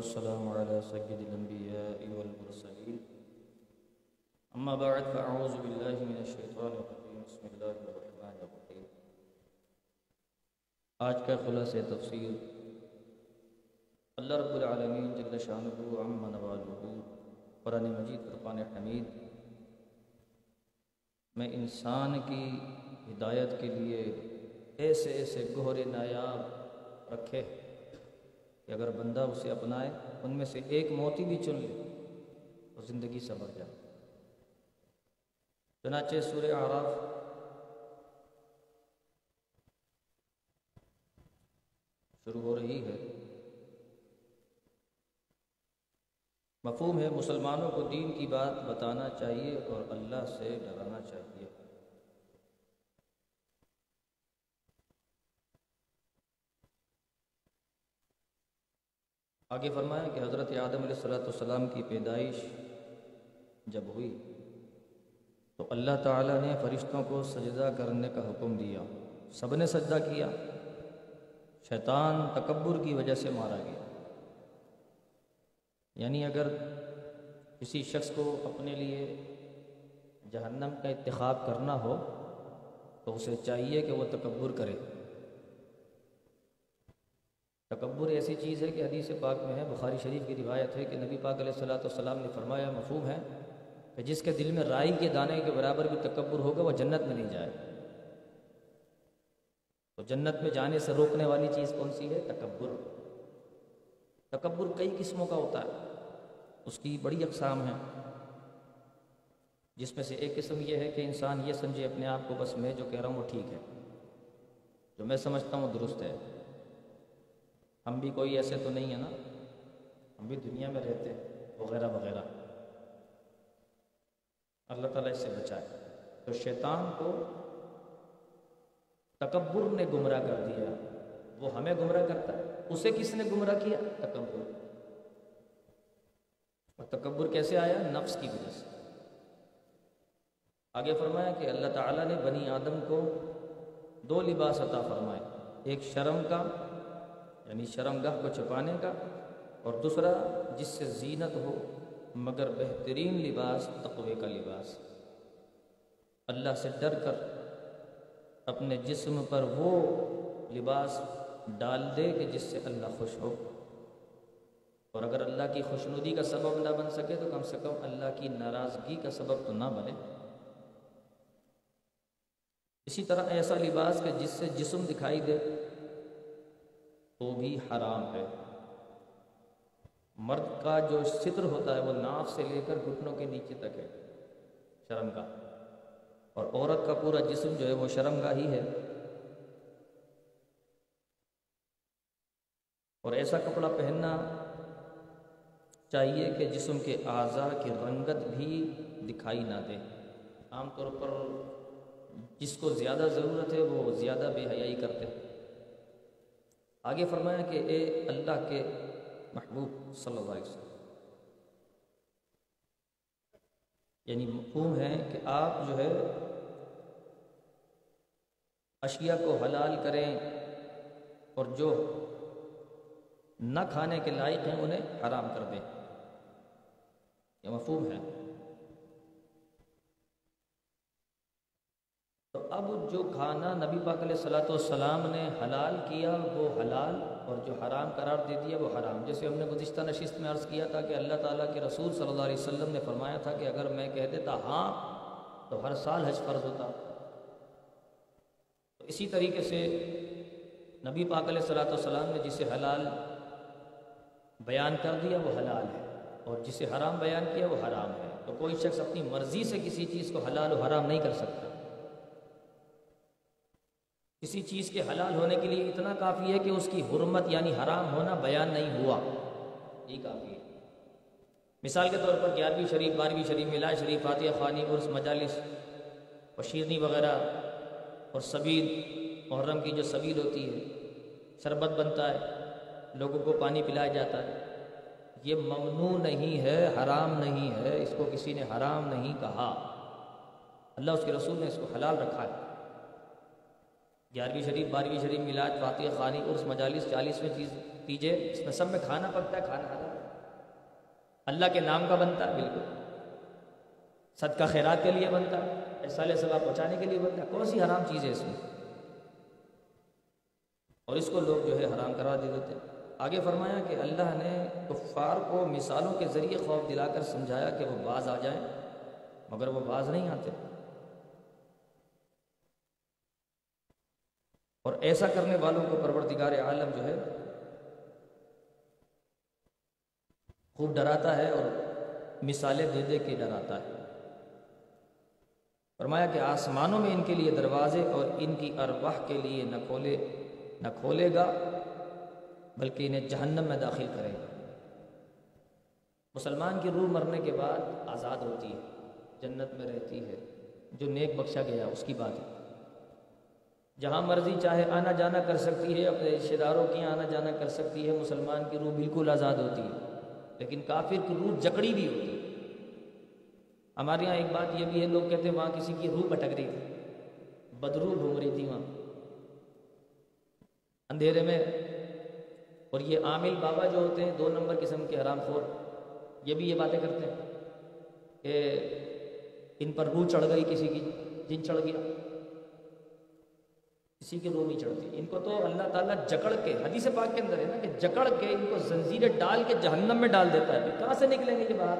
والسلام على سيد الأنبياء والمرسلين. أما بعد، فأعوذ بالله من الشيطان الرجيم. بسم الله الرحمن الرحيم. آج کا خلاص تفسیر. اللہ رب العالمین جل شانہ عم نوالہ قرآن مجید، فرقان حمید. میں انسان کی ہدایت کے لیے ایسے ایسے گہرے نایاب رکھے ہیں کہ اگر بندہ اسے اپنائے، ان میں سے ایک موتی بھی چن لے تو زندگی سبر جائے۔ چنانچہ سورہ آراف شروع ہو رہی ہے۔ مفہوم ہے، مسلمانوں کو دین کی بات بتانا چاہیے اور اللہ سے ڈرانا چاہیے۔ آگے فرمایا کہ حضرت آدم علیہ السلاۃ والسلام کی پیدائش جب ہوئی تو اللہ تعالیٰ نے فرشتوں کو سجدہ کرنے کا حکم دیا۔ سب نے سجدہ کیا۔ شیطان تکبر کی وجہ سے مارا گیا۔ یعنی اگر کسی شخص کو اپنے لیے جہنم کا انتخاب کرنا ہو تو اسے چاہیے کہ وہ تکبر کرے۔ تکبر ایسی چیز ہے کہ حدیث پاک میں ہے، بخاری شریف کی روایت ہے کہ نبی پاک علیہ السلاۃ والسلام نے فرمایا، مفہوم ہے کہ جس کے دل میں رائی کے دانے کے برابر بھی تکبر ہوگا، وہ جنت میں نہیں جائے۔ تو جنت میں جانے سے روکنے والی چیز کون سی ہے؟ تکبر۔ تکبر کئی قسموں کا ہوتا ہے۔ اس کی بڑی اقسام ہیں۔ جس میں سے ایک قسم یہ ہے کہ انسان یہ سمجھے اپنے آپ کو، بس میں جو کہہ رہا ہوں وہ ٹھیک ہے۔ جو میں سمجھتا ہوں وہ درست ہے۔ ہم بھی کوئی ایسے تو نہیں ہیں نا؟ ہم بھی دنیا میں رہتے وغیرہ وغیرہ۔ اللہ تعالیٰ اس سے بچائے۔ تو شیطان کو تکبر نے گمراہ کر دیا۔ وہ ہمیں گمراہ کرتا ہے۔ اسے کس نے گمراہ کیا؟ تکبر۔ اور تکبر کیسے آیا؟ نفس کی وجہ سے۔ آگے فرمایا کہ اللہ تعالیٰ نے بنی آدم کو دو لباس عطا فرمائے۔ ایک شرم کا یعنی شرم گاہ کو چھپانے کا اور دوسرا جس سے زینت ہو مگر بہترین لباس تقوی کا لباس۔ اللہ سے ڈر کر اپنے جسم پر وہ لباس ڈال دے کہ جس سے اللہ خوش ہو۔ اور اگر اللہ کی خوشنودی کا سبب نہ بن سکے تو کم سے کم اللہ کی ناراضگی کا سبب تو نہ بنے۔ اسی طرح ایسا لباس کہ جس سے جسم دکھائی دے۔ تو بھی حرام ہے۔ مرد کا جو ستر ہوتا ہے وہ ناف سے لے کر گھٹنوں کے نیچے تک ہے، شرم کا۔ اور عورت کا پورا جسم جو ہے وہ شرم کا ہی ہے۔ اور ایسا کپڑا پہننا چاہیے کہ جسم کے اعضاء کی رنگت بھی دکھائی نہ دے۔ عام طور پر جس کو زیادہ ضرورت ہے وہ زیادہ بے حیائی کرتے آگے فرمایا کہ اے اللہ کے محبوب صلی اللہ علیہ وسلم۔ یعنی مفہوم ہے کہ آپ جو ہے اشیاء کو حلال کریں اور جو نہ کھانے کے لائق ہیں انہیں حرام کر دیں۔ یہ مفہوم ہے۔ تو اب جو کھانا نبی پاک علیہ صلاۃ والسلام نے حلال کیا وہ حلال اور جو حرام قرار دے دیا وہ حرام۔ جیسے ہم نے گزشتہ نشست میں عرض کیا تھا کہ اللہ تعالیٰ کے رسول صلی اللہ علیہ وسلم نے فرمایا تھا کہ اگر میں کہہ دیتا ہاں تو ہر سال حج فرض ہوتا۔ تو اسی طریقے سے نبی پاک علیہ صلاۃ والسلام نے جسے حلال بیان کر دیا وہ حلال ہے اور جسے حرام بیان کیا وہ حرام ہے۔ تو کوئی شخص اپنی مرضی سے کسی چیز کو حلال و حرام نہیں کر سکتا۔ کسی چیز کے حلال ہونے کے لیے اتنا کافی ہے کہ اس کی حرمت یعنی حرام ہونا بیان نہیں ہوا۔ یہ کافی ہے۔ مثال کے طور پر گیارہویں شریف، بارہویں شریف ملا شریف، فاتحہ، خوانی، عرس، مجالس اور شیرنی وغیرہ اور سبید محرم کی جو سبید ہوتی ہے شربت بنتا ہے، لوگوں کو پانی پلایا جاتا ہے۔ یہ ممنوع نہیں ہے، حرام نہیں ہے، اس کو کسی نے حرام نہیں کہا۔ اللہ اس کے رسول نے اس کو حلال رکھا ہے۔ گیارہویں شریف، بارہویں شریف، میلاد فاتح خانی عرس، مجالس، چالیسویں چیز دیجیے اس میں سب میں کھانا پکتا ہے، کھانا حلال۔ اللہ کے نام کا بنتا ہے، بالکل۔ صدقہ خیرات کے لیے بنتا ہے، ایسا ثواب پہنچانے کے لیے بنتا ہے، کون سی حرام چیز ہے اس میں؟ اور اس کو لوگ جو ہے حرام کرا دے دیتے ہیں۔ آگے فرمایا کہ اللہ نے کفار کو مثالوں کے ذریعے خوف دلا کر سمجھایا کہ وہ باز آ جائیں، مگر وہ باز نہیں آتے۔ اور ایسا کرنے والوں کو پروردگار عالم جو ہے، خوب ڈراتا ہے اور مثالیں دے دے کے ڈراتا ہے۔ فرمایا کہ آسمانوں میں ان کے لیے دروازے اور ان کی ارواح کے لیے نہ کھولے نہ کھولے گا، بلکہ انہیں جہنم میں داخل کرے گا۔ مسلمان کی روح مرنے کے بعد آزاد ہوتی ہے، جنت میں رہتی ہے، جو نیک بخشا گیا، اس کی بات ہے۔ جہاں مرضی چاہے آنا جانا کر سکتی ہے، اپنے رشتے داروں کی آنا جانا کر سکتی ہے، مسلمان کی روح بالکل آزاد ہوتی ہے۔ لیکن کافر کی روح جکڑی بھی ہوتی ہے۔ ہمارے یہاں ایک بات یہ بھی ہے، لوگ کہتے ہیں وہاں کسی کی روح بھٹک رہی تھی۔ بدرو گھوم رہی تھی وہاں۔ اندھیرے میں۔ اور یہ عامل بابا جو ہوتے ہیں، دو نمبر قسم کے حرام خور۔ یہ بھی یہ باتیں کرتے ہیں کہ ان پر روح چڑھ گئی کسی کی، جن چڑھ گیا۔ کسی کی روح نہیں چڑھتی ان کو تو اللہ تعالیٰ جکڑ کے، حدیث پاک کے اندر ہے نا کہ جکڑ کے ان کو زنجیریں ڈال کے جہنم میں ڈال دیتا ہے۔ کہاں سے نکلیں گے یہ باہر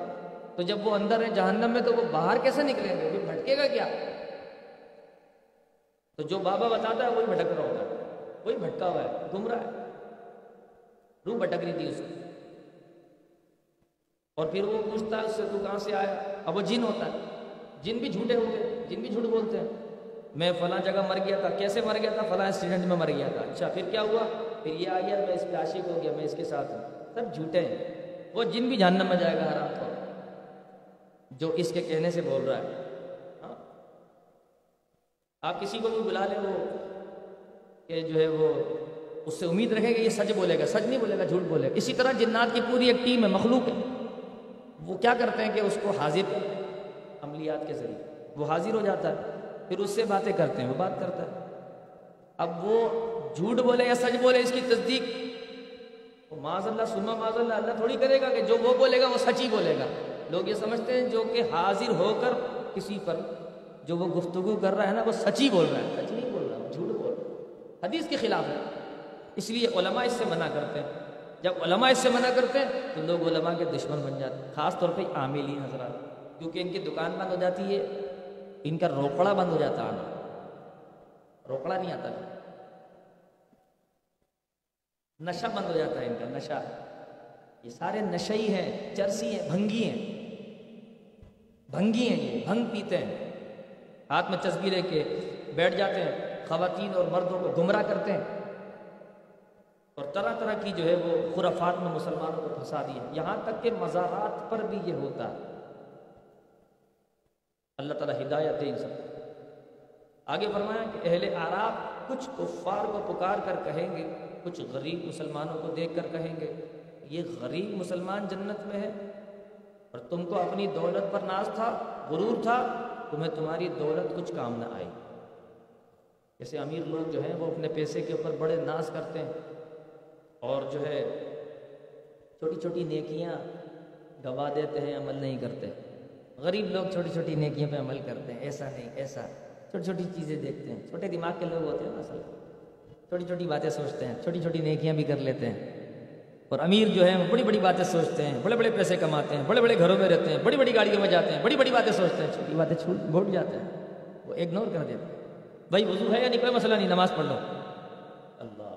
تو جب وہ اندر ہیں جہنم میں، تو وہ باہر کیسے نکلیں گے؟ وہ بھٹکے گا کیا؟ تو جو بابا بتاتا ہے، وہی بھٹک رہا ہوگا وہی بھٹکا ہوا ہے، گم رہا ہے۔ روح بھٹک رہی تھی اس کو اور پھر وہ پوچھتا ہے اس سے، تو کہاں سے آیا؟ اب وہ جن ہوتا ہے۔ جن بھی جھوٹے ہوتے ہیں، جن بھی جھوٹ بولتے ہیں۔ میں فلاں جگہ مر گیا تھا۔ کیسے مر گیا تھا؟ فلاں ایکسیڈنٹ میں مر گیا تھا۔ اچھا پھر کیا ہوا؟ پھر یہ آ گیا، میں اس پہ عاشق ہو گیا، میں اس کے ساتھ ہوں۔ سب جھوٹے ہیں۔ وہ جن بھی جہنم میں جائے گا حرام کو۔ جو اس کے کہنے سے بول رہا ہے۔ ہاں؟ آپ کسی کو بھی بلا لیں وہ کہ جو ہے وہ اس سے امید رکھے گا، یہ سچ بولے گا، سچ نہیں بولے گا، جھوٹ بولے گا۔ اسی طرح جنات کی پوری ایک ٹیم ہے، مخلوق ہے۔ وہ کیا کرتے ہیں کہ اس کو حاضر عملیات کے ذریعے۔ وہ حاضر ہو جاتا ہے۔ پھر اس سے باتیں کرتے ہیں، وہ بات کرتا ہے۔ اب وہ جھوٹ بولے یا سچ بولے، اس کی تصدیق۔ وہ معاذ اللہ سما معاذ اللہ اللہ تھوڑی کرے گا کہ جو وہ بولے گا، وہ سچ ہی بولے گا۔ لوگ یہ سمجھتے ہیں جو کہ حاضر ہو کر کسی پر جو وہ گفتگو کر رہا ہے نا، وہ سچ ہی بول رہا ہے۔ سچ نہیں بول رہا وہ جھوٹ بول رہا ہے۔ حدیث کے خلاف ہے۔ اس لیے علماء اس سے منع کرتے ہیں۔ جب علماء اس سے منع کرتے ہیں، تو لوگ علماء کے دشمن بن جاتے ہیں، خاص طور پہ عاملی حضرات۔ کیونکہ ان کی دکان بند ہو جاتی ہے ان کا روکڑا بند ہو جاتا آنا روکڑا نہیں آتا نشہ بند ہو جاتا ہے ان کا نشہ یہ سارے نشئی ہیں چرسی ہیں بھنگی ہیں بھنگی ہیں یہ بھنگ پیتے ہیں ہاتھ میں چسبی لے کے بیٹھ جاتے ہیں خواتین اور مردوں کو گمراہ کرتے ہیں اور طرح طرح کی جو ہے وہ خرافات میں مسلمانوں کو پھنسا دیا یہاں تک کہ مزارات پر بھی یہ ہوتا ہے اللہ تعالیٰ ہدایت دے ان سب آگے فرمایا کہ اہل آراب کچھ کفار کو پکار کر کہیں گے، کچھ غریب مسلمانوں کو دیکھ کر کہیں گے، یہ غریب مسلمان جنت میں ہے اور تم کو اپنی دولت پر ناز تھا، غرور تھا، تمہیں تمہاری دولت کچھ کام نہ آئی۔ جیسے امیر لوگ جو ہیں، وہ اپنے پیسے کے اوپر بڑے ناز کرتے ہیں اور جو ہے، چھوٹی چھوٹی نیکیاں گوا دیتے ہیں، عمل نہیں کرتے۔ غریب لوگ چھوٹی چھوٹی نیکیوں پہ عمل کرتے ہیں، ایسا نہیں، ایسا۔ چھوٹی چھوٹی چیزیں دیکھتے ہیں۔ چھوٹے دماغ کے لوگ ہوتے ہیں اصل چھوٹی چھوٹی باتیں سوچتے ہیں، چھوٹی چھوٹی نیکیاں بھی کر لیتے ہیں۔ اور امیر جو ہے بڑی بڑی باتیں سوچتے ہیں، بڑے بڑے پیسے کماتے ہیں، بڑے بڑے گھروں میں رہتے ہیں، بڑی بڑی گاڑیوں میں جاتے ہیں، بڑی بڑی باتیں سوچتے ہیں۔ چھوٹی باتیں چھوٹ بھوٹ جاتے ہیں۔ وہ اگنور کر دیتے ہیں۔ بھائی، وضو ہے یا نہیں؟ کوئی مسئلہ نہیں، نماز پڑھ لو۔ اللہ۔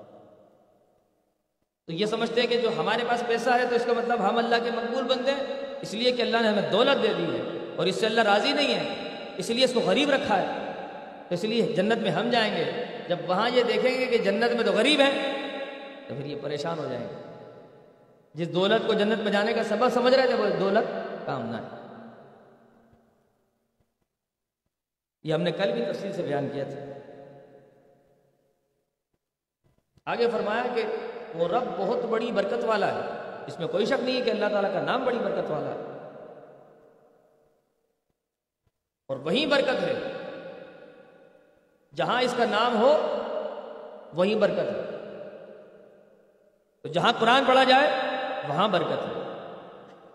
تو یہ سمجھتے ہیں کہ جو ہمارے پاس پیسہ ہے، تو اس کا مطلب ہم اللہ کے مقبول بنتے ہیں۔ اس لیے کہ اللہ نے ہمیں دولت دے دی ہے اور اس سے اللہ راضی نہیں ہے۔ اس لیے اس کو غریب رکھا ہے۔ تو اس لیے جنت میں ہم جائیں گے۔ جب وہاں یہ دیکھیں گے کہ جنت میں تو غریب ہیں، تو پھر یہ پریشان ہو جائیں گے۔ جس دولت کو جنت میں جانے کا سبب سمجھ رہے تھے، وہ دولت کام نہ ہے۔ یہ ہم نے کل بھی تفصیل سے بیان کیا تھا۔ آگے فرمایا کہ وہ رب بہت بڑی برکت والا ہے۔ اس میں کوئی شک نہیں ہے کہ اللہ تعالیٰ کا نام بڑی برکت والا ہے۔ اور وہیں برکت ہے۔ جہاں اس کا نام ہو وہیں برکت ہے۔ تو جہاں قرآن پڑھا جائے، وہاں برکت ہے۔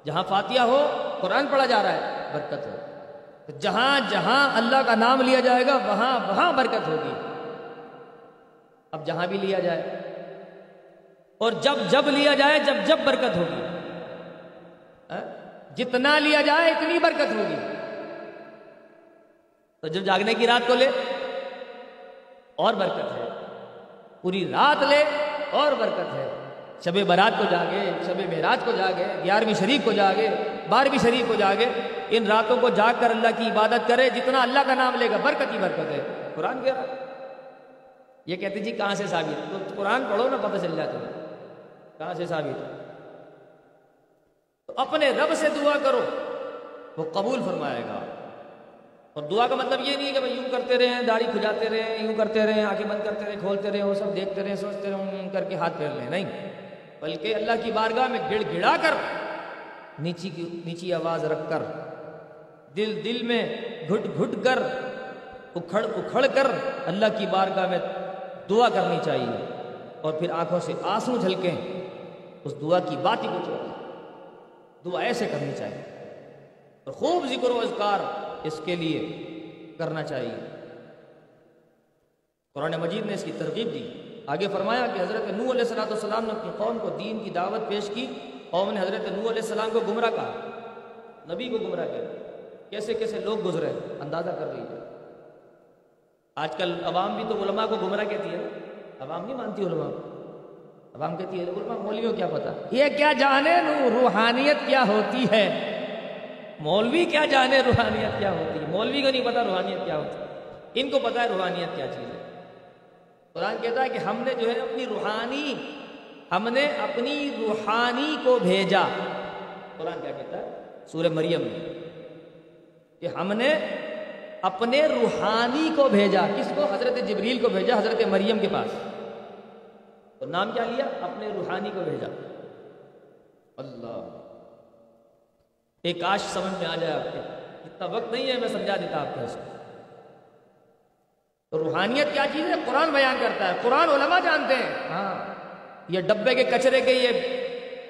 جہاں فاتحہ ہو، قرآن پڑھا جا رہا ہے، برکت ہے۔ جہاں جہاں اللہ کا نام لیا جائے گا، وہاں وہاں برکت ہوگی۔ اب جہاں بھی لیا جائے اور جب جب لیا جائے جب جب برکت ہوگی۔ جتنا لیا جائے اتنی برکت ہوگی۔ تو جب جاگنے کی رات کو لے، اور برکت ہے۔ پوری رات لے، اور برکت ہے۔ شب برات کو جاگے، شب معراج کو جاگے، گیارہویں شریف کو جاگے، بارہویں شریف کو جاگے۔ ان راتوں کو جاگ کر اللہ کی عبادت کرے، جتنا اللہ کا نام لے گا، برکت ہی برکت ہے۔ قرآن کہہ رہا؟ یہ کہتے جی کہاں سے ثابت؟ تو قرآن پڑھو نا، پتہ چل جاتا ہے۔ کہاں سے ثابت تو اپنے رب سے دعا کرو، وہ قبول فرمائے گا۔ اور دعا کا مطلب یہ نہیں ہے کہ بھائی یوں کرتے رہے داڑھی کھجاتے رہے یوں کرتے رہے آنکھیں بند کرتے رہے کھولتے رہے وہ سب دیکھتے رہے سوچتے رہے کر کے ہاتھ پھیر لیں۔ نہیں، بلکہ اللہ کی بارگاہ میں گڑ گڑا کر، نیچی کی، نیچی آواز رکھ کر، دل دل میں گھٹ گھٹ کر، اکھڑ اکھڑ کر اللہ کی بارگاہ میں دعا کرنی چاہیے۔ اور پھر آنکھوں سے آنسو جھلکیں۔ اس دعا کی بات ہی کچھ دعا ایسے کرنی چاہیے۔ اور خوب ذکر و اذکار اس کے لیے کرنا چاہیے۔ قرآن مجید نے اس کی ترغیب دی۔ آگے فرمایا کہ حضرت نو علیہ السلام والسلام نے اپنی قوم کو دین کی دعوت پیش کی۔ قوم نے حضرت نو علیہ السلام کو گمراہ کہا۔ نبی کو گمراہ کیا۔ کیسے کیسے لوگ گزرے، اندازہ کر لیجیے آج کل عوام بھی تو علماء کو گمراہ کہتی ہے۔ عوام نہیں مانتی علماء۔ کو عوام کہتی ہے علماء مولویوں کیا پتا؟ یہ کیا جانے روحانیت کیا ہوتی ہے؟ مولوی کیا جانے روحانیت کیا ہوتی ہے؟ مولوی کو نہیں پتا روحانیت کیا ہوتی ہے۔ ان کو پتا ہے روحانیت کیا چیز ہے۔ قرآن کہتا ہے کہ ہم نے جو ہے اپنی روحانی، ہم نے اپنی روحانی کو بھیجا۔ قرآن کیا کہتا ہے؟ سورہ مریم میں کہ ہم نے اپنے روحانی کو بھیجا۔ کس کو؟ حضرت جبریل کو بھیجا، حضرت مریم کے پاس۔ تو نام کیا لیا؟ اپنے روحانی کو بھیجا۔ اللہ۔ ایک کاش سمجھ میں آ جائے آپ کے۔ اتنا وقت نہیں ہے، میں سمجھا دیتا آپ کو اس کو۔ تو روحانیت کیا چیز ہے؟ قرآن بیان کرتا ہے۔ قرآن علماء جانتے ہیں۔ ہاں۔ یہ ڈبے کے کچرے کے یہ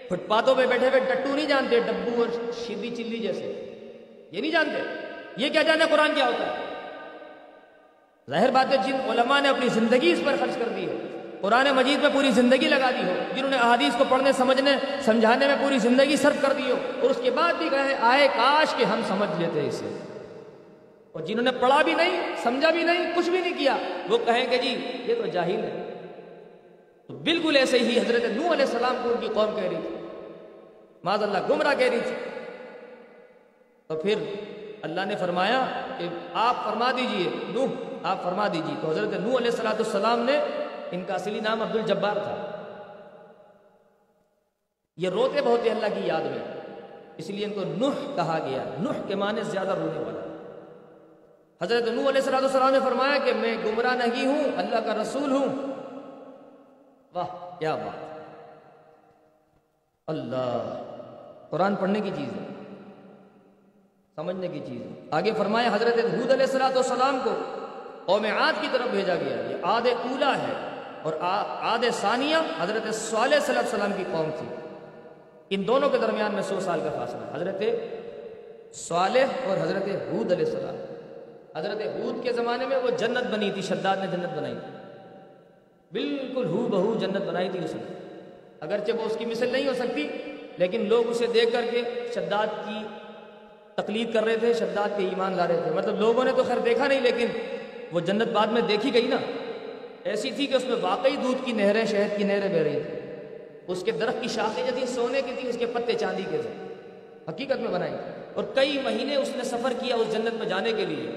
فٹ پاتھوں پہ بیٹھے ہوئے ٹٹو نہیں جانتے، ڈبو اور شیبی چلی جیسے۔ یہ نہیں جانتے۔ یہ کیا جانا قرآن کیا ہوتا ہے؟ ظاہر بات ہے، جن علماء نے اپنی زندگی اس پر خرچ کر دی ہے۔ قرآن مجید میں پوری زندگی لگا دی ہو، جنہوں نے احادیث کو پڑھنے، سمجھنے، سمجھانے میں پوری زندگی صرف کر دی ہو۔ اور اس کے بعد بھی کہے آئے کاش کہ ہم سمجھ لیتے اسے۔ اور جنہوں نے پڑھا بھی نہیں، سمجھا بھی نہیں، کچھ بھی نہیں کیا، وہ کہیں کہ جی یہ تو جاہل ہے۔ تو بالکل ایسے ہی حضرت نو علیہ السلام کو ان کی قوم کہہ رہی تھی۔ معذ اللہ گمراہ کہہ رہی تھی۔ تو پھر اللہ نے فرمایا کہ آپ فرما دیجیے نو آپ فرما دیجیے۔ تو حضرت نو علیہ السلام نے ان کا اصلی نام عبد الجبار تھا۔ یہ روتے بہت اللہ کی یاد میں۔ اس لیے ان کو نوح کہا گیا۔ نوح کے معنی زیادہ رونے والا حضرت نو علیہ السلام السلام نے فرمایا کہ میں گمراہ نہیں ہوں، اللہ کا رسول ہوں۔ واہ، کیا بات۔ اللہ، قرآن پڑھنے کی چیز ہے۔ سمجھنے کی چیز ہے۔ آگے فرمایا حضرت حود علیہ السلام والسلام کو قوم عاد کی طرف بھیجا گیا، یہ آد اولا ہے۔ اور آد ثانیہ حضرت صالح صلی اللہ علیہ وسلم کی قوم تھی۔ ان دونوں کے درمیان میں سو سال کا فاصلہ۔ حضرت صالح اور حضرت حود علیہ السلام۔ حضرت حود کے زمانے میں وہ جنت بنی تھی، شداد نے جنت بنائی تھی۔ بالکل ہو بہو جنت بنائی تھی اس نے۔ اگرچہ وہ اس کی مثل نہیں ہو سکتی، لیکن لوگ اسے دیکھ کر کے شداد کی تقلید کر رہے تھے، شداد کے ایمان لا رہے تھے۔ مطلب لوگوں نے تو خیر دیکھا نہیں، لیکن وہ جنت بعد میں دیکھی گئی نا۔ ایسی تھی کہ اس میں واقعی دودھ کی نہریں شہد کی نہریں بہ رہی تھی اس کے درخت کی شاخیں جو تھی سونے کی تھی اس کے پتے چاندی کے تھے۔ حقیقت میں بنائی۔ اور کئی مہینے اس نے سفر کیا اس جنت میں جانے کے لیے۔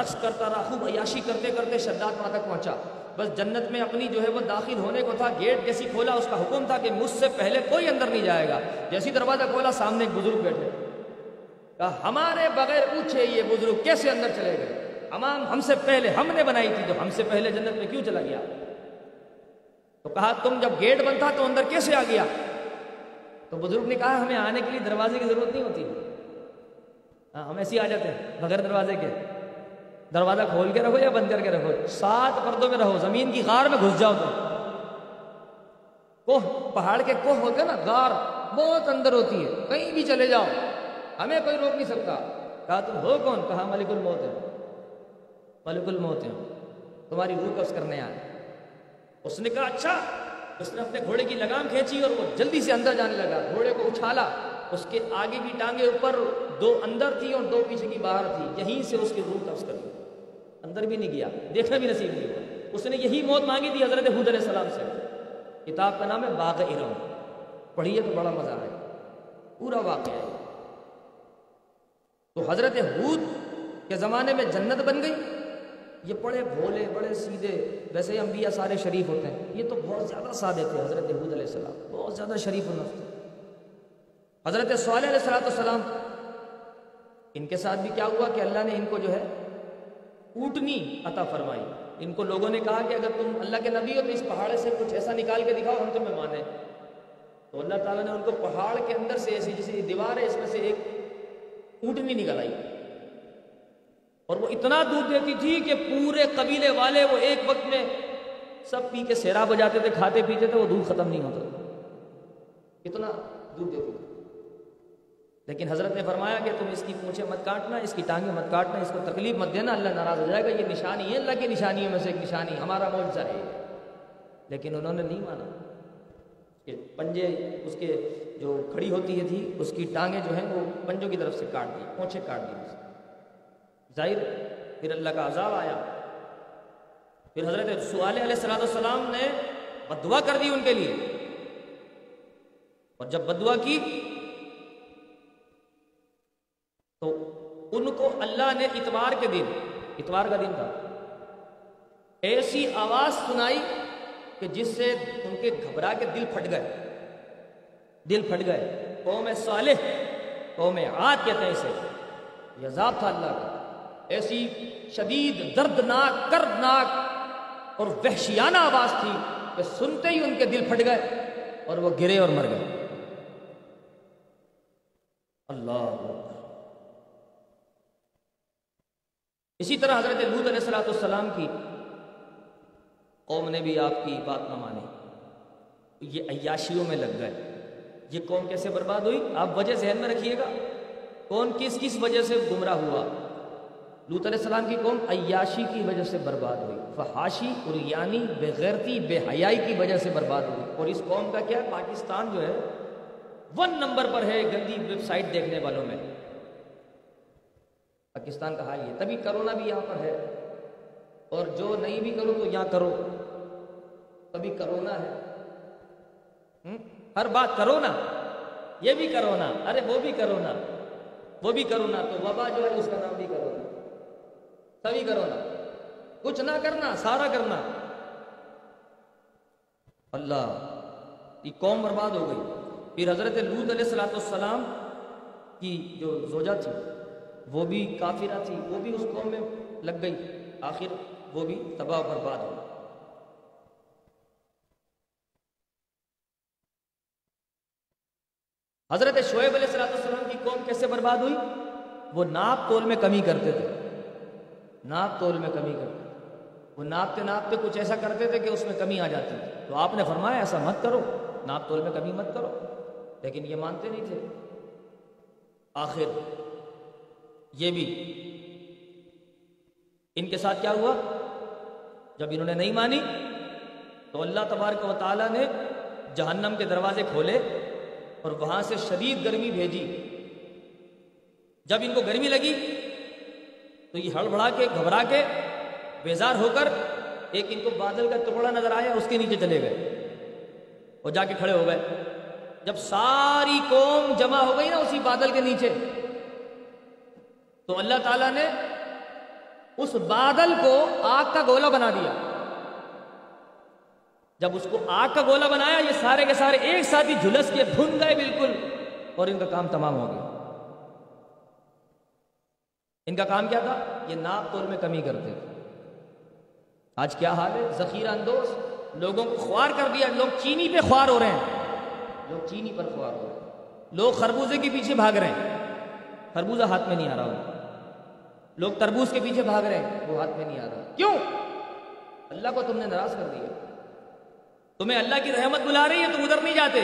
رقص کرتا رہا، خوب عیاشی کرتے کرتے شداد وہاں تک پہنچا۔ بس جنت میں اپنی جو ہے وہ داخل ہونے کو تھا، گیٹ جیسی کھولا، اس کا حکم تھا کہ مجھ سے پہلے کوئی اندر نہیں جائے گا۔ جیسی دروازہ کھولا، سامنے ایک بزرگ بیٹھے۔ کہا، ہمارے بغیر پوچھے یہ بزرگ کیسے اندر چلے گئے؟ امام ہم سے پہلے ہم نے بنائی تھی تو ہم سے پہلے جنت میں کیوں چلا گیا؟ تو کہا، تم جب گیٹ بند تھا تو اندر کیسے آ گیا؟ تو بزرگ نے کہا، ہمیں آنے کے لیے دروازے کی ضرورت نہیں ہوتی۔ ہاں ہم ایسے ہی آ جاتے ہیں، بغیر دروازے کے۔ دروازہ کھول کے رکھو یا بند کر کے رکھو سات پردوں میں رہو، زمین کی غار میں گھس جاؤ تم۔ کوہ، پہاڑ کے کوہ ہوتے نا، غار بہت اندر ہوتی ہے، کہیں بھی چلے جاؤ۔ ہمیں کوئی روک نہیں سکتا۔ کہا، تم ہو کون؟ کہا، ملک الموت ہے۔ ملک الموت ہے۔ تمہاری روح قبض کرنے آئے اس نے کہا اچھا اس نے اپنے گھوڑے کی لگام کھینچی اور وہ جلدی سے اندر جانے لگا۔ گھوڑے کو اچھالا۔ اس کے آگے کی ٹانگیں اوپر دو اندر تھی اور دو پیچھے کی باہر تھی یہیں سے اس کی روح قبض کر اندر بھی نہیں گیا، دیکھنا بھی نصیب نہیں ہوا۔ اس نے یہی موت مانگی تھی حضرت حود علیہ السلام سے۔ کتاب کا نام ہے باغ ارم۔ پڑھیے تو بڑا مزہ آئے۔ پورا واقعہ ہے۔ تو حضرت حود کے زمانے میں جنت بن گئی۔ یہ بڑے بھولے، بڑے سیدھے، ویسے انبیاء سارے شریف ہوتے ہیں۔ یہ تو بہت زیادہ سادے تھے حضرت حود علیہ السلام۔ بہت زیادہ شریف النفس تھے حضرت صالح علیہ السلام السلام ان کے ساتھ بھی کیا ہوا کہ اللہ نے ان کو جو ہے اوٹنی عطا فرمائی۔ ان کو لوگوں نے کہا کہ اگر تم اللہ کے نبی ہو تو اس پہاڑ سے کچھ ایسا نکال کے دکھاؤ، ہم تمہیں مانیں۔ تو اللہ تعالیٰ نے ان کو پہاڑ کے اندر سے ایسی جیسی دیوار ہے، اس میں سے ایک اونٹنی نکل آئی۔ اور وہ اتنا دودھ دیتی تھی کہ پورے قبیلے والے وہ ایک وقت میں سب پی کے سیرا بجاتے تھے، کھاتے پیتے تھے، وہ دودھ ختم نہیں ہوتا اتنا دودھ دیتی تھی۔ لیکن حضرت نے فرمایا کہ تم اس کی پونچھے مت کاٹنا، اس کی ٹانگیں مت کاٹنا، اس کو تکلیف مت دینا، اللہ ناراض ہو جائے گا، یہ نشانی ہے، اللہ کی نشانیوں میں سے ایک نشانی، ہمارا معجزہ ہے۔ لیکن انہوں نے نہیں مانا کہ پنجے اس کے جو کھڑی ہوتی ہے تھی، اس کی ٹانگیں جو ہیں وہ پنجوں کی طرف سے کاٹ دی پونچھے کاٹ دی۔ ظاہر پھر اللہ کا عذاب آیا۔ پھر حضرت سوال علیہ السلام السلام نے بدعا کر دی ان کے لیے۔ اور جب بدعا کی تو ان کو اللہ نے اتوار کے دن، اتوار کا دن تھا، ایسی آواز سنائی کہ جس سے ان کے گھبرا کے دل پھٹ گئے۔ دل پھٹ گئے۔ قوم صالح، قوم عاد کہتے ہیں اسے۔ یہ عذاب تھا اللہ کا۔ ایسی شدید دردناک کردناک اور وحشیانہ آواز تھی کہ سنتے ہی ان کے دل پھٹ گئے اور وہ گرے اور مر گئے۔ اللہ اسی طرح حضرت لود علیہ السلاۃ السلام کی قوم نے بھی آپ کی بات نہ مانی یہ عیاشیوں میں لگ گئے۔ یہ قوم کیسے برباد ہوئی؟ آپ وجہ ذہن میں رکھیے گا۔ کون کس کس وجہ سے گمراہ ہوا؟ لوت علیہ السلام کی قوم عیاشی کی وجہ سے برباد ہوئی، فحاشی، اریانی بغیرتی بے حیائی کی وجہ سے برباد ہوئی۔ اور اس قوم کا کیا؟ پاکستان جو ہے ون نمبر پر ہے گندی ویب سائٹ دیکھنے والوں میں۔ پاکستان کا حال یہ، تبھی کرونا بھی یہاں پر ہے۔ اور جو نہیں بھی کرو تو یہاں کرو۔ تبھی کرونا ہے۔ ہر بات کرو نا یہ بھی کرو نا ارے وہ بھی کرو نا وہ بھی کرو نا تو وبا جو ہے، اس کا نام بھی کرو نا تبھی کرو نا۔ کچھ نہ کرنا، سارا کرنا۔ اللہ، یہ قوم برباد ہو گئی۔ پھر حضرت لود علیہ السلاۃ السلام کی جو زوجہ تھی، وہ بھی کافرہ تھی، وہ بھی اس قوم میں لگ گئی۔ آخر وہ بھی تباہ برباد ہو حضرت شعیب علیہ السلام کی قوم کیسے برباد ہوئی؟ وہ ناپ تول میں کمی کرتے تھے۔ ناپ تول میں کمی کرتے وہ ناپتے ناپتے کچھ ایسا کرتے تھے کہ اس میں کمی آ جاتی تھی۔ تو آپ نے فرمایا ایسا مت کرو۔ ناپ تول میں کمی مت کرو۔ لیکن یہ مانتے نہیں تھے۔ آخر یہ بھی ان کے ساتھ کیا ہوا؟ جب انہوں نے نہیں مانی تو اللہ تبارک و تعالیٰ نے جہنم کے دروازے کھولے اور وہاں سے شدید گرمی بھیجی۔ جب ان کو گرمی لگی تو یہ ہڑبڑا کے، گھبرا کے بیزار ہو کر ایک ان کو بادل کا ٹکڑا نظر آیا اس کے نیچے چلے گئے اور جا کے کھڑے ہو گئے۔ جب ساری قوم جمع ہو گئی نا اسی بادل کے نیچے، تو اللہ تعالیٰ نے اس بادل کو آگ کا گولا بنا دیا۔ جب اس کو آگ کا گولا بنایا، یہ سارے کے سارے ایک ساتھ ہی جھلس کے بھن گئے بالکل اور ان کا کام تمام ہو گیا۔ ان کا کام کیا تھا؟ یہ ناپ تول میں کمی کرتے تھے۔ آج کیا حال ہے؟ ذخیرہ اندوز، لوگوں کو خوار کر دیا، لوگ چینی پہ خوار ہو رہے ہیں۔ لوگ چینی پر خوار ہو رہے ہیں۔ لوگ خربوزے کے پیچھے بھاگ رہے ہیں۔ خربوزہ ہاتھ میں نہیں آ رہا لوگ تربوز کے پیچھے بھاگ رہے ہیں، وہ ہاتھ میں نہیں آ رہا۔ کیوں؟ اللہ کو تم نے ناراض کر دیا۔ تمہیں اللہ کی رحمت بلا رہی ہے، تم ادھر نہیں جاتے۔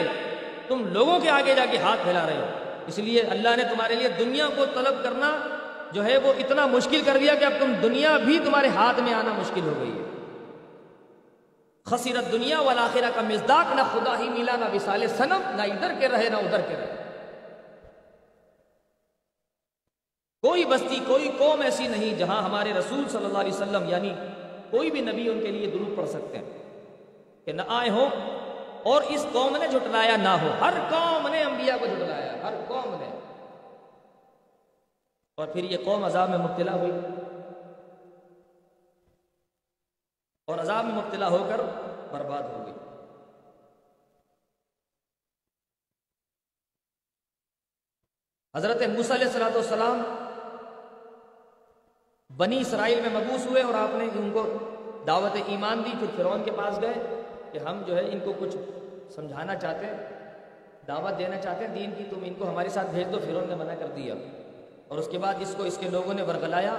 تم لوگوں کے آگے جا کے ہاتھ پھیلا رہے ہو۔ اس لیے اللہ نے تمہارے لیے دنیا کو طلب کرنا جو ہے وہ اتنا مشکل کر دیا کہ اب تم دنیا بھی تمہارے ہاتھ میں آنا مشکل ہو گئی ہے۔ خصیرت دنیا والا کا مزداق نہ خدا ہی ملا، نہ وسال سنم نہ ادھر کے رہے، نہ ادھر کے رہے۔ کوئی بستی، کوئی قوم ایسی نہیں جہاں ہمارے رسول صلی اللہ علیہ وسلم یعنی کوئی بھی نبی ان کے لیے درود پڑھ سکتے ہیں کہ نہ آئے ہو اور اس قوم نے جھٹلایا نہ ہو۔ ہر قوم نے انبیاء کو جھٹلایا، ہر قوم نے۔ اور پھر یہ قوم عذاب میں مبتلا ہوئی۔ اور عذاب میں مبتلا ہو کر برباد ہو گئی۔ حضرت علیہ السلاۃ والسلام بنی اسرائیل میں مبوس ہوئے اور آپ نے ان کو دعوت ایمان دی، پھر فرعون کے پاس گئے کہ ہم جو ہے ان کو کچھ سمجھانا چاہتے ہیں، دعوت دینا چاہتے ہیں، دین کی تم ان کو ہمارے ساتھ بھیج دو، فرعون نے منع کر دیا۔ اور اس کے بعد اس کو اس کے لوگوں نے ورگلایا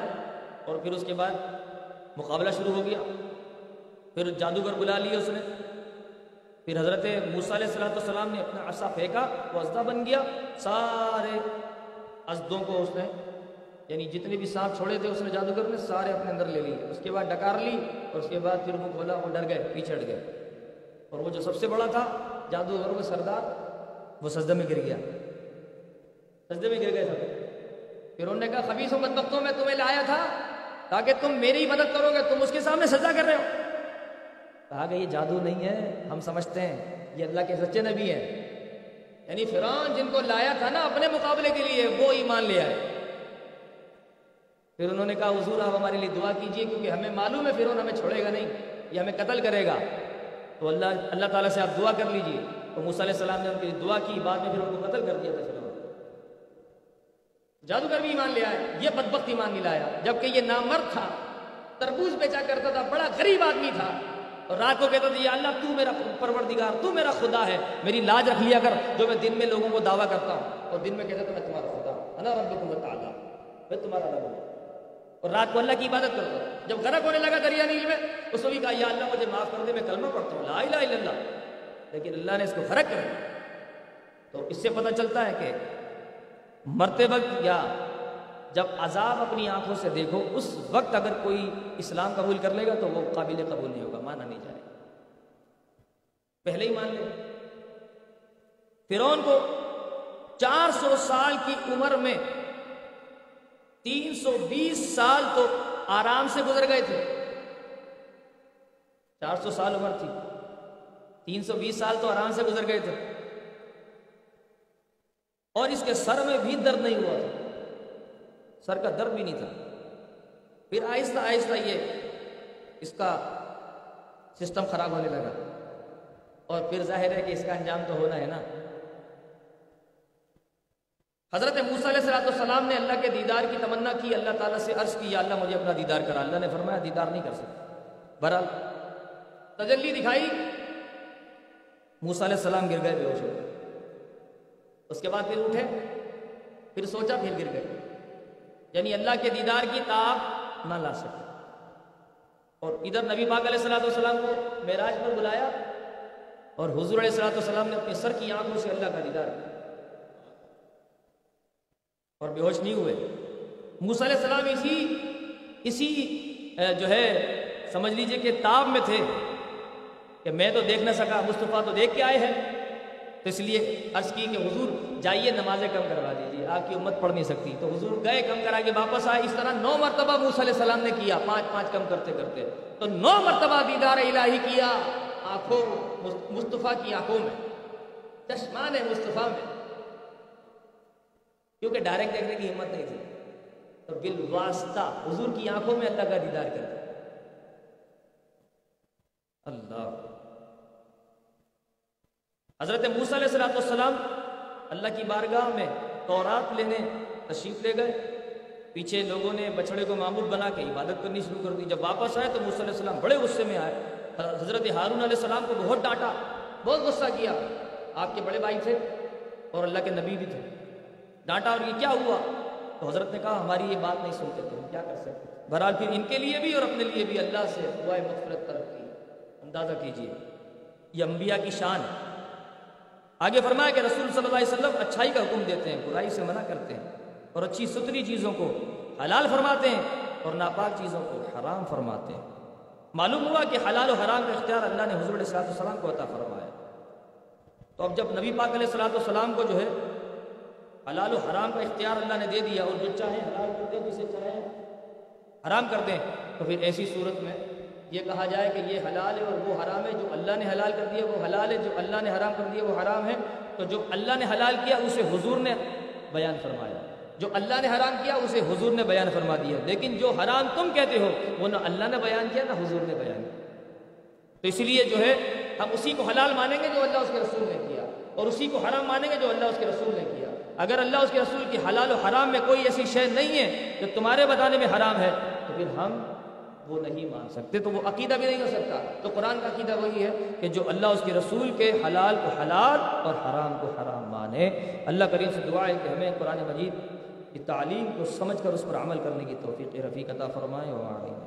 اور پھر اس کے بعد مقابلہ شروع ہو گیا۔ پھر جادوگر بلا لیے اس نے۔ پھر حضرت موسیٰ علیہ السلام السلام نے اپنا عرصہ پھینکا، وہ ازدہ بن گیا۔ سارے ازدوں کو اس نے یعنی جتنے بھی سانپ چھوڑے تھے، اس نے جادوگر نے سارے اپنے اندر لے لیے۔ اس کے بعد ڈکار لی اور اس کے بعد پھر وہ کھولا وہ ڈر گئے، پیچھے گئے۔ اور وہ جو سب سے بڑا تھا، جادوگر کا سردار، وہ سجدے میں گر گیا۔ سجدے میں گر گئے سب پھر انہوں نے کہا، خبیص و بدبختوں میں تمہیں لایا تھا تاکہ تم میری مدد کرو گے، تم اس کے سامنے سجدہ کر رہے ہو. کہا کہ یہ جادو نہیں ہے، ہم سمجھتے ہیں، یہ اللہ کے سچے نبی ہیں. یعنی فرعون جن کو لایا تھا نا اپنے مقابلے کے لیے، وہ ایمان لے آئے۔ پھر انہوں نے کہا، حضور، آپ ہمارے لیے دعا کیجیے، کیونکہ ہمیں معلوم ہے فرعون ہمیں چھوڑے گا نہیں یہ ہمیں قتل کرے گا. تو اللہ اللہ تعالیٰ سے آپ دعا کر لیجیے۔ تو موسیٰ علیہ السلام نے ان کے لیے دعا کی، بعد میں پھر ان کو قتل کر دیا تھا فرعون۔ جادوگر بھی ایمان لے آئے، یہ بدبخت ایمان نہیں لایا جبکہ یہ نامرد تھا، تربوز بیچا کرتا تھا، بڑا غریب آدمی تھا۔ اور رات کو کہتا تھا، یا اللہ، تو میرا پروردگار، تو میرا خدا ہے، میری لاج رکھ لیا کر، جو میں دن میں لوگوں کو دعویٰ کرتا ہوں۔ اور دن میں کہتا تھا، میں تمہارا خدا ہوں۔ انا ربکم تعالیٰ میں تمہارا رب ہوں۔ اور رات کو اللہ کی عبادت کرتا ہوں جب غرق ہونے لگا دریا نیل میں، اس کو بھی کہا، یا اللہ، مجھے معاف کر دے، میں کلمہ پڑھتا ہوں، لا الہ الا اللہ۔ لیکن اللہ نے اس کو فرق کر دیا۔ تو اس سے پتہ چلتا ہے کہ مرتے وقت یا جب عذاب اپنی آنکھوں سے دیکھو، اس وقت اگر کوئی اسلام قبول کر لے گا تو وہ قابل قبول نہیں ہوگا، مانا نہیں جائے گا۔ پہلے ہی مان لے۔ فرون کو چار سو سال کی عمر میں تین سو بیس سال تو آرام سے گزر گئے تھے۔ چار سو سال عمر تھی۔ تین سو بیس سال تو آرام سے گزر گئے تھے۔ اور اس کے سر میں بھی درد نہیں ہوا تھا۔ سر کا درد بھی نہیں تھا۔ پھر آہستہ آہستہ یہ اس کا سسٹم خراب ہونے لگا۔ اور پھر ظاہر ہے کہ اس کا انجام تو ہونا ہے نا۔ حضرت موسیٰ علیہ السلام نے اللہ کے دیدار کی تمنا کی، اللہ تعالیٰ سے عرض کی، یا اللہ مجھے اپنا دیدار کرا۔ اللہ نے فرمایا، دیدار نہیں کر سکتا۔ بہرحال تجلی دکھائی، موسیٰ علیہ السلام گر گئے، بے ہوش ہو اس کے بعد پھر اٹھے، پھر سوچا، پھر گر گئے۔ یعنی اللہ کے دیدار کی تاب نہ لا سکے۔ اور ادھر نبی پاک علیہ السلاۃ والسلام کو معراج پر بلایا اور حضور علیہ السلاۃ والسلام نے اپنے سر کی آنکھوں سے اللہ کا دیدار کیا۔ اور بے ہوش نہیں ہوئے۔ موسیٰ علیہ السلام اسی اسی جو ہے، سمجھ لیجیے کہ تاب میں تھے کہ میں تو دیکھ نہ سکا، مصطفیٰ تو دیکھ کے آئے ہیں۔ تو اس لیے عرض کی کہ حضور جائیے نمازیں کم کروا دیجیے آپ کی امت پڑھ نہیں سکتی۔ تو حضور گئے کم کرا کے واپس آئے، اس طرح نو مرتبہ موسیٰ علیہ السلام نے کیا، پانچ پانچ کم کرتے کرتے۔ تو نو مرتبہ دیدار الہی کیا، آنکھوں، مصطفیٰ کی آنکھوں میں چشمان ہے مصطفیٰ میں۔ کیونکہ ڈائریکٹ دیکھنے کی ہمت نہیں تھی۔ تو بال واسطہ حضور کی آنکھوں میں اللہ کا دیدار کرتے۔ اللہ۔ حضرت موسیٰ علیہ السلام اللہ کی بارگاہ میں تورات لینے تشریف لے گئے۔ پیچھے لوگوں نے بچڑے کو معمول بنا کے عبادت کرنی شروع کر دی۔ جب واپس آئے تو موسیٰ علیہ السلام بڑے غصے میں آئے۔ حضرت ہارون علیہ السلام کو بہت ڈانٹا، بہت غصہ کیا۔ آپ کے بڑے بھائی تھے اور اللہ کے نبی بھی تھے۔ ڈانٹا اور یہ کیا ہوا؟ تو حضرت نے کہا، ہماری یہ بات نہیں سنتے تھے ہم کیا کر سکتے؟ بہرحال پھر ان کے لیے بھی اور اپنے لیے بھی اللہ سے دعائیں مغفرت طلب کی۔ اندازہ کیجیے یہ انبیاء کی شان ہے۔ آگے فرمایا کہ رسول صلی اللہ علیہ وسلم اچھائی کا حکم دیتے ہیں، برائی سے منع کرتے ہیں اور اچھی ستری چیزوں کو حلال فرماتے ہیں اور ناپاک چیزوں کو حرام فرماتے ہیں۔ معلوم ہوا کہ حلال و حرام کا اختیار اللہ نے حضور علیہ السلام کو عطا فرمایا۔ تو اب جب نبی پاک علیہ السلاۃ والسلام کو جو ہے حلال و حرام کا اختیار اللہ نے دے دیا اور جو چاہیں حلال کر دیں، جسے چاہیں حرام کر دیں، تو پھر ایسی صورت میں یہ کہا جائے کہ یہ حلال ہے اور وہ حرام ہے، جو اللہ نے حلال کر دیا وہ حلال ہے، جو اللہ نے حرام کر دیا وہ حرام ہے۔ تو جو اللہ نے حلال کیا، اسے حضور نے بیان فرمایا۔ جو اللہ نے حرام کیا، اسے حضور نے بیان فرما دیا۔ لیکن جو حرام تم کہتے ہو، وہ نہ اللہ نے بیان کیا، نہ حضور نے بیان کیا۔ تو اس لیے جو ہے، ہم اسی کو حلال مانیں گے جو اللہ اس کے رسول نے کیا۔ اور اسی کو حرام مانیں گے جو اللہ اس کے رسول نے کیا۔ اگر اللہ اس کے رسول کی حلال و حرام میں کوئی ایسی شے نہیں ہے جو تمہارے بتانے میں حرام ہے، تو پھر ہم وہ نہیں مان سکتے، تو وہ عقیدہ بھی نہیں ہو سکتا۔ تو قرآن کا عقیدہ وہی ہے کہ جو اللہ اس کے رسول کے حلال کو حلال اور حرام کو حرام مانے۔ اللہ کریم سے دعا ہے کہ ہمیں قرآن مجید کی تعلیم کو سمجھ کر اس پر عمل کرنے کی توفیق رفیق عطا فرمائے۔ اور